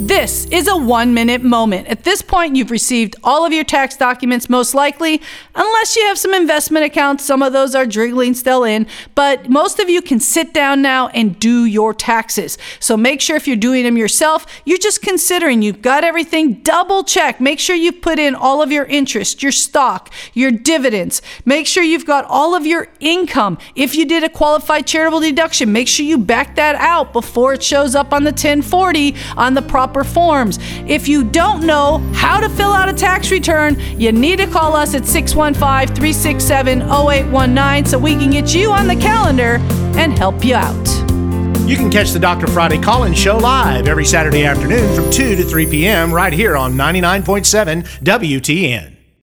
This is a one minute moment. At this point, you've received all of your tax documents, most likely, unless you have some investment accounts. Some of those are driggling still in, but most of you can sit down now and do your taxes. So make sure if you're doing them yourself, you're just considering you've got everything double check. Make sure you've put in all of your interest, your stock, your dividends. Make sure you've got all of your income. If you did a qualified charitable deduction, make sure you back that out before it shows up on the 1040 on the proper proper forms. If you don't know how to fill out a tax return, you need to call us at 615 367 0819 so we can get you on the calendar and help you out. You can catch the Dr. Friday call in show live every Saturday afternoon from 2 to 3 p.m. right here on 99.7 WTN.